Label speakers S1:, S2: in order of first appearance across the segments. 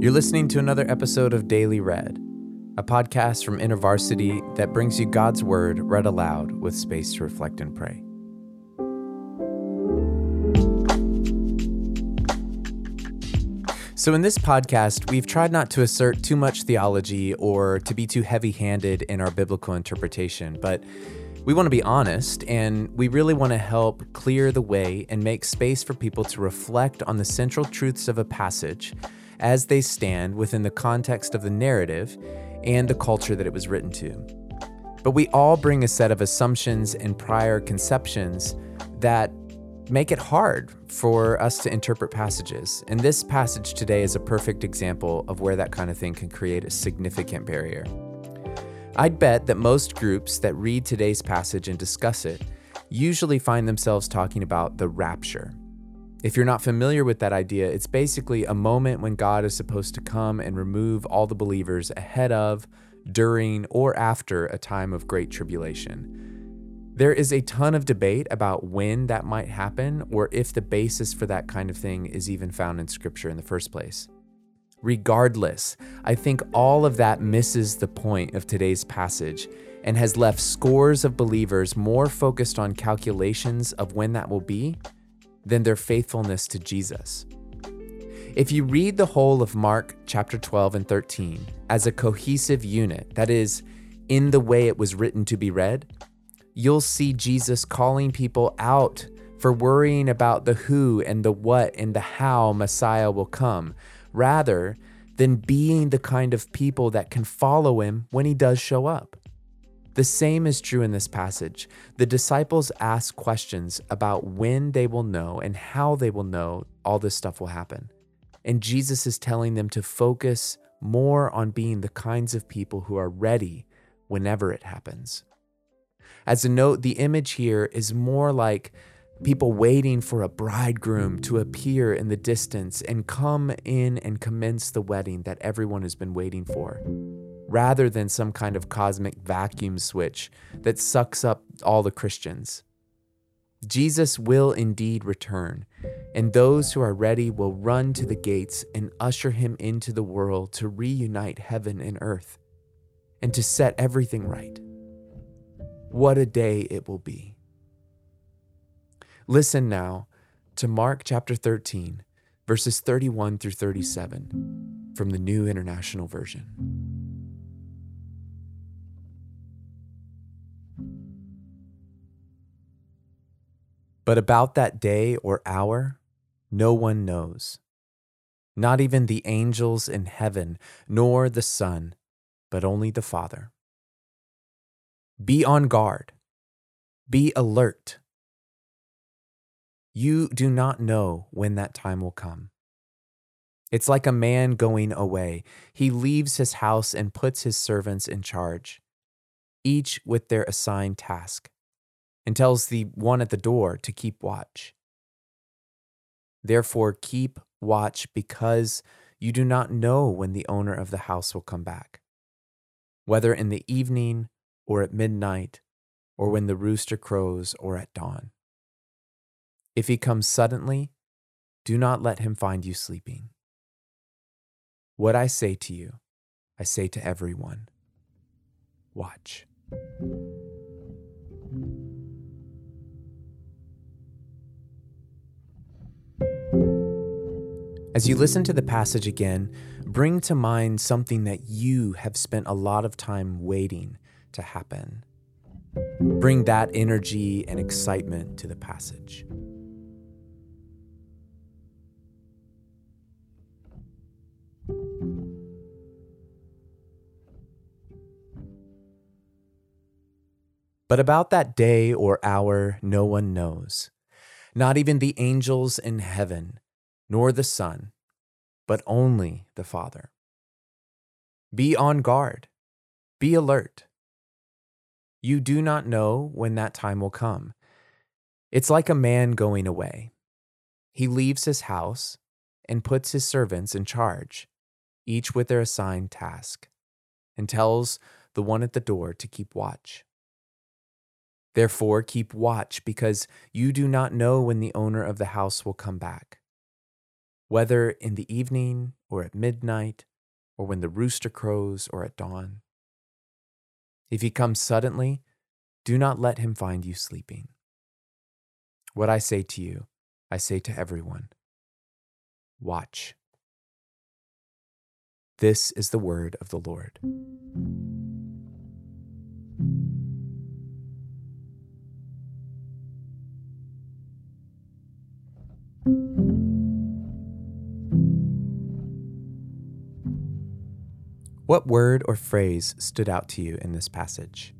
S1: You're listening to another episode of Daily Read, a podcast from InterVarsity that brings you God's Word read aloud with space to reflect and pray. So, in this podcast, we've tried not to assert too much theology or to be too heavy handed in our biblical interpretation, but we want to be honest and we really want to help clear the way and make space for people to reflect on the central truths of a passage as they stand within the context of the narrative and the culture that it was written to. But we all bring a set of assumptions and prior conceptions that make it hard for us to interpret passages. And this passage today is a perfect example of where that kind of thing can create a significant barrier. I'd bet that most groups that read today's passage and discuss it usually find themselves talking about the rapture. If you're not familiar with that idea, it's basically a moment when God is supposed to come and remove all the believers ahead of, during, or after a time of great tribulation. There is a ton of debate about when that might happen or if the basis for that kind of thing is even found in Scripture in the first place. Regardless, I think all of that misses the point of today's passage and has left scores of believers more focused on calculations of when that will be than their faithfulness to Jesus. If you read the whole of Mark chapter 12 and 13 as a cohesive unit, that is, in the way it was written to be read, you'll see Jesus calling people out for worrying about the who and the what and the how Messiah will come, rather than being the kind of people that can follow him when he does show up. The same is true in this passage. The disciples ask questions about when they will know and how they will know all this stuff will happen. And Jesus is telling them to focus more on being the kinds of people who are ready whenever it happens. As a note, the image here is more like people waiting for a bridegroom to appear in the distance and come in and commence the wedding that everyone has been waiting for rather than some kind of cosmic vacuum switch that sucks up all the Christians. Jesus will indeed return, and those who are ready will run to the gates and usher him into the world to reunite heaven and earth and to set everything right. What a day it will be. Listen now to Mark chapter 13, verses 31 through 37 from the New International Version. But about that day or hour, no one knows. Not even the angels in heaven, nor the Son, but only the Father. Be on guard. Be alert. You do not know when that time will come. It's like a man going away. He leaves his house and puts his servants in charge, each with their assigned task and tells the one at the door to keep watch. Therefore, keep watch because you do not know when the owner of the house will come back, whether in the evening or at midnight, or when the rooster crows or at dawn. If he comes suddenly, do not let him find you sleeping. What I say to you, I say to everyone watch. As you listen to the passage again, bring to mind something that you have spent a lot of time waiting to happen. Bring that energy and excitement to the passage. But about that day or hour, no one knows, not even the angels in heaven nor the Son, but only the Father. Be on guard, be alert. You do not know when that time will come. It's like a man going away. He leaves his house and puts his servants in charge, each with their assigned task, and tells the one at the door to keep watch. Therefore, keep watch, because you do not know when the owner of the house will come back whether in the evening or at midnight or when the rooster crows or at dawn. If he comes suddenly, do not let him find you sleeping. What I say to you, I say to everyone watch. This is the word of the Lord. What word or phrase stood out to you in this passage?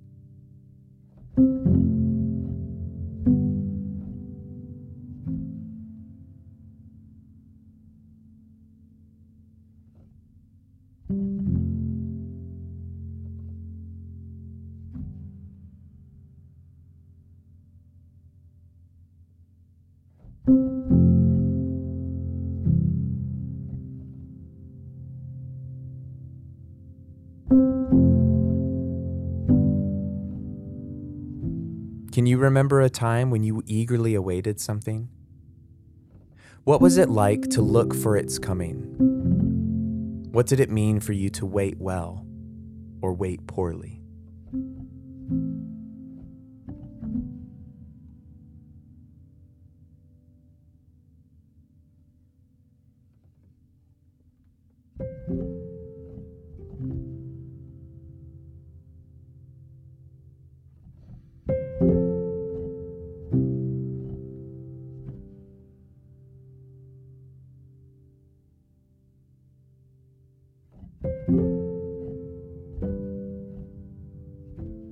S1: Can you remember a time when you eagerly awaited something? What was it like to look for its coming? What did it mean for you to wait well or wait poorly?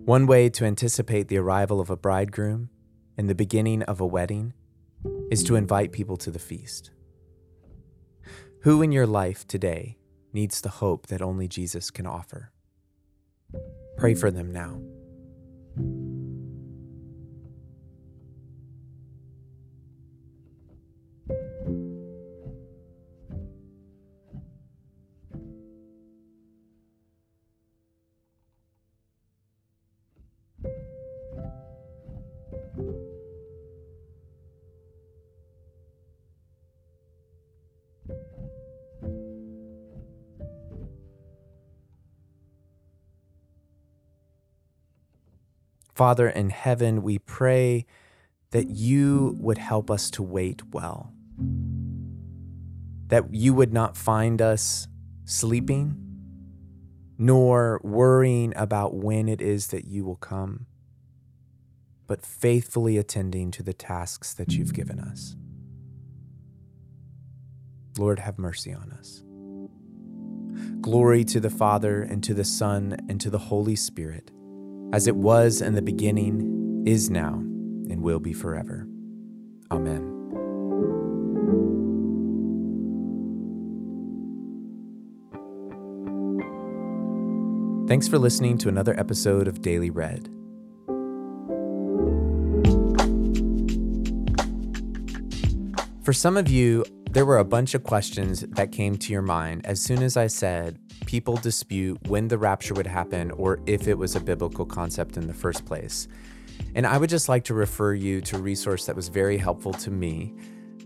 S1: One way to anticipate the arrival of a bridegroom and the beginning of a wedding is to invite people to the feast. Who in your life today needs the hope that only Jesus can offer? Pray for them now. Father in heaven, we pray that you would help us to wait well, that you would not find us sleeping, nor worrying about when it is that you will come, but faithfully attending to the tasks that you've given us. Lord, have mercy on us. Glory to the Father, and to the Son, and to the Holy Spirit as it was in the beginning, is now, and will be forever. Amen. Thanks for listening to another episode of Daily Read. For some of you, there were a bunch of questions that came to your mind as soon as I said people dispute when the rapture would happen or if it was a biblical concept in the first place. And I would just like to refer you to a resource that was very helpful to me.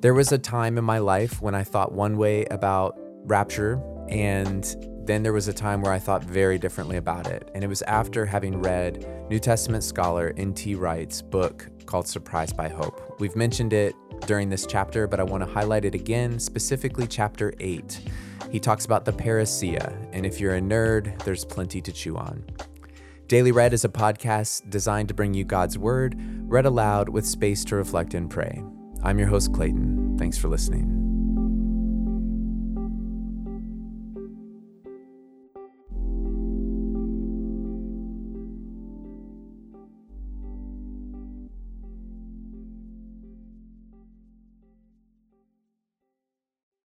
S1: There was a time in my life when I thought one way about rapture, and then there was a time where I thought very differently about it. And it was after having read New Testament scholar N.T. Wright's book called Surprised by Hope. We've mentioned it during this chapter, but I want to highlight it again, specifically chapter 8. He talks about the parousia, and if you're a nerd, there's plenty to chew on. Daily Read is a podcast designed to bring you God's Word, read aloud with space to reflect and pray. I'm your host, Clayton. Thanks for listening.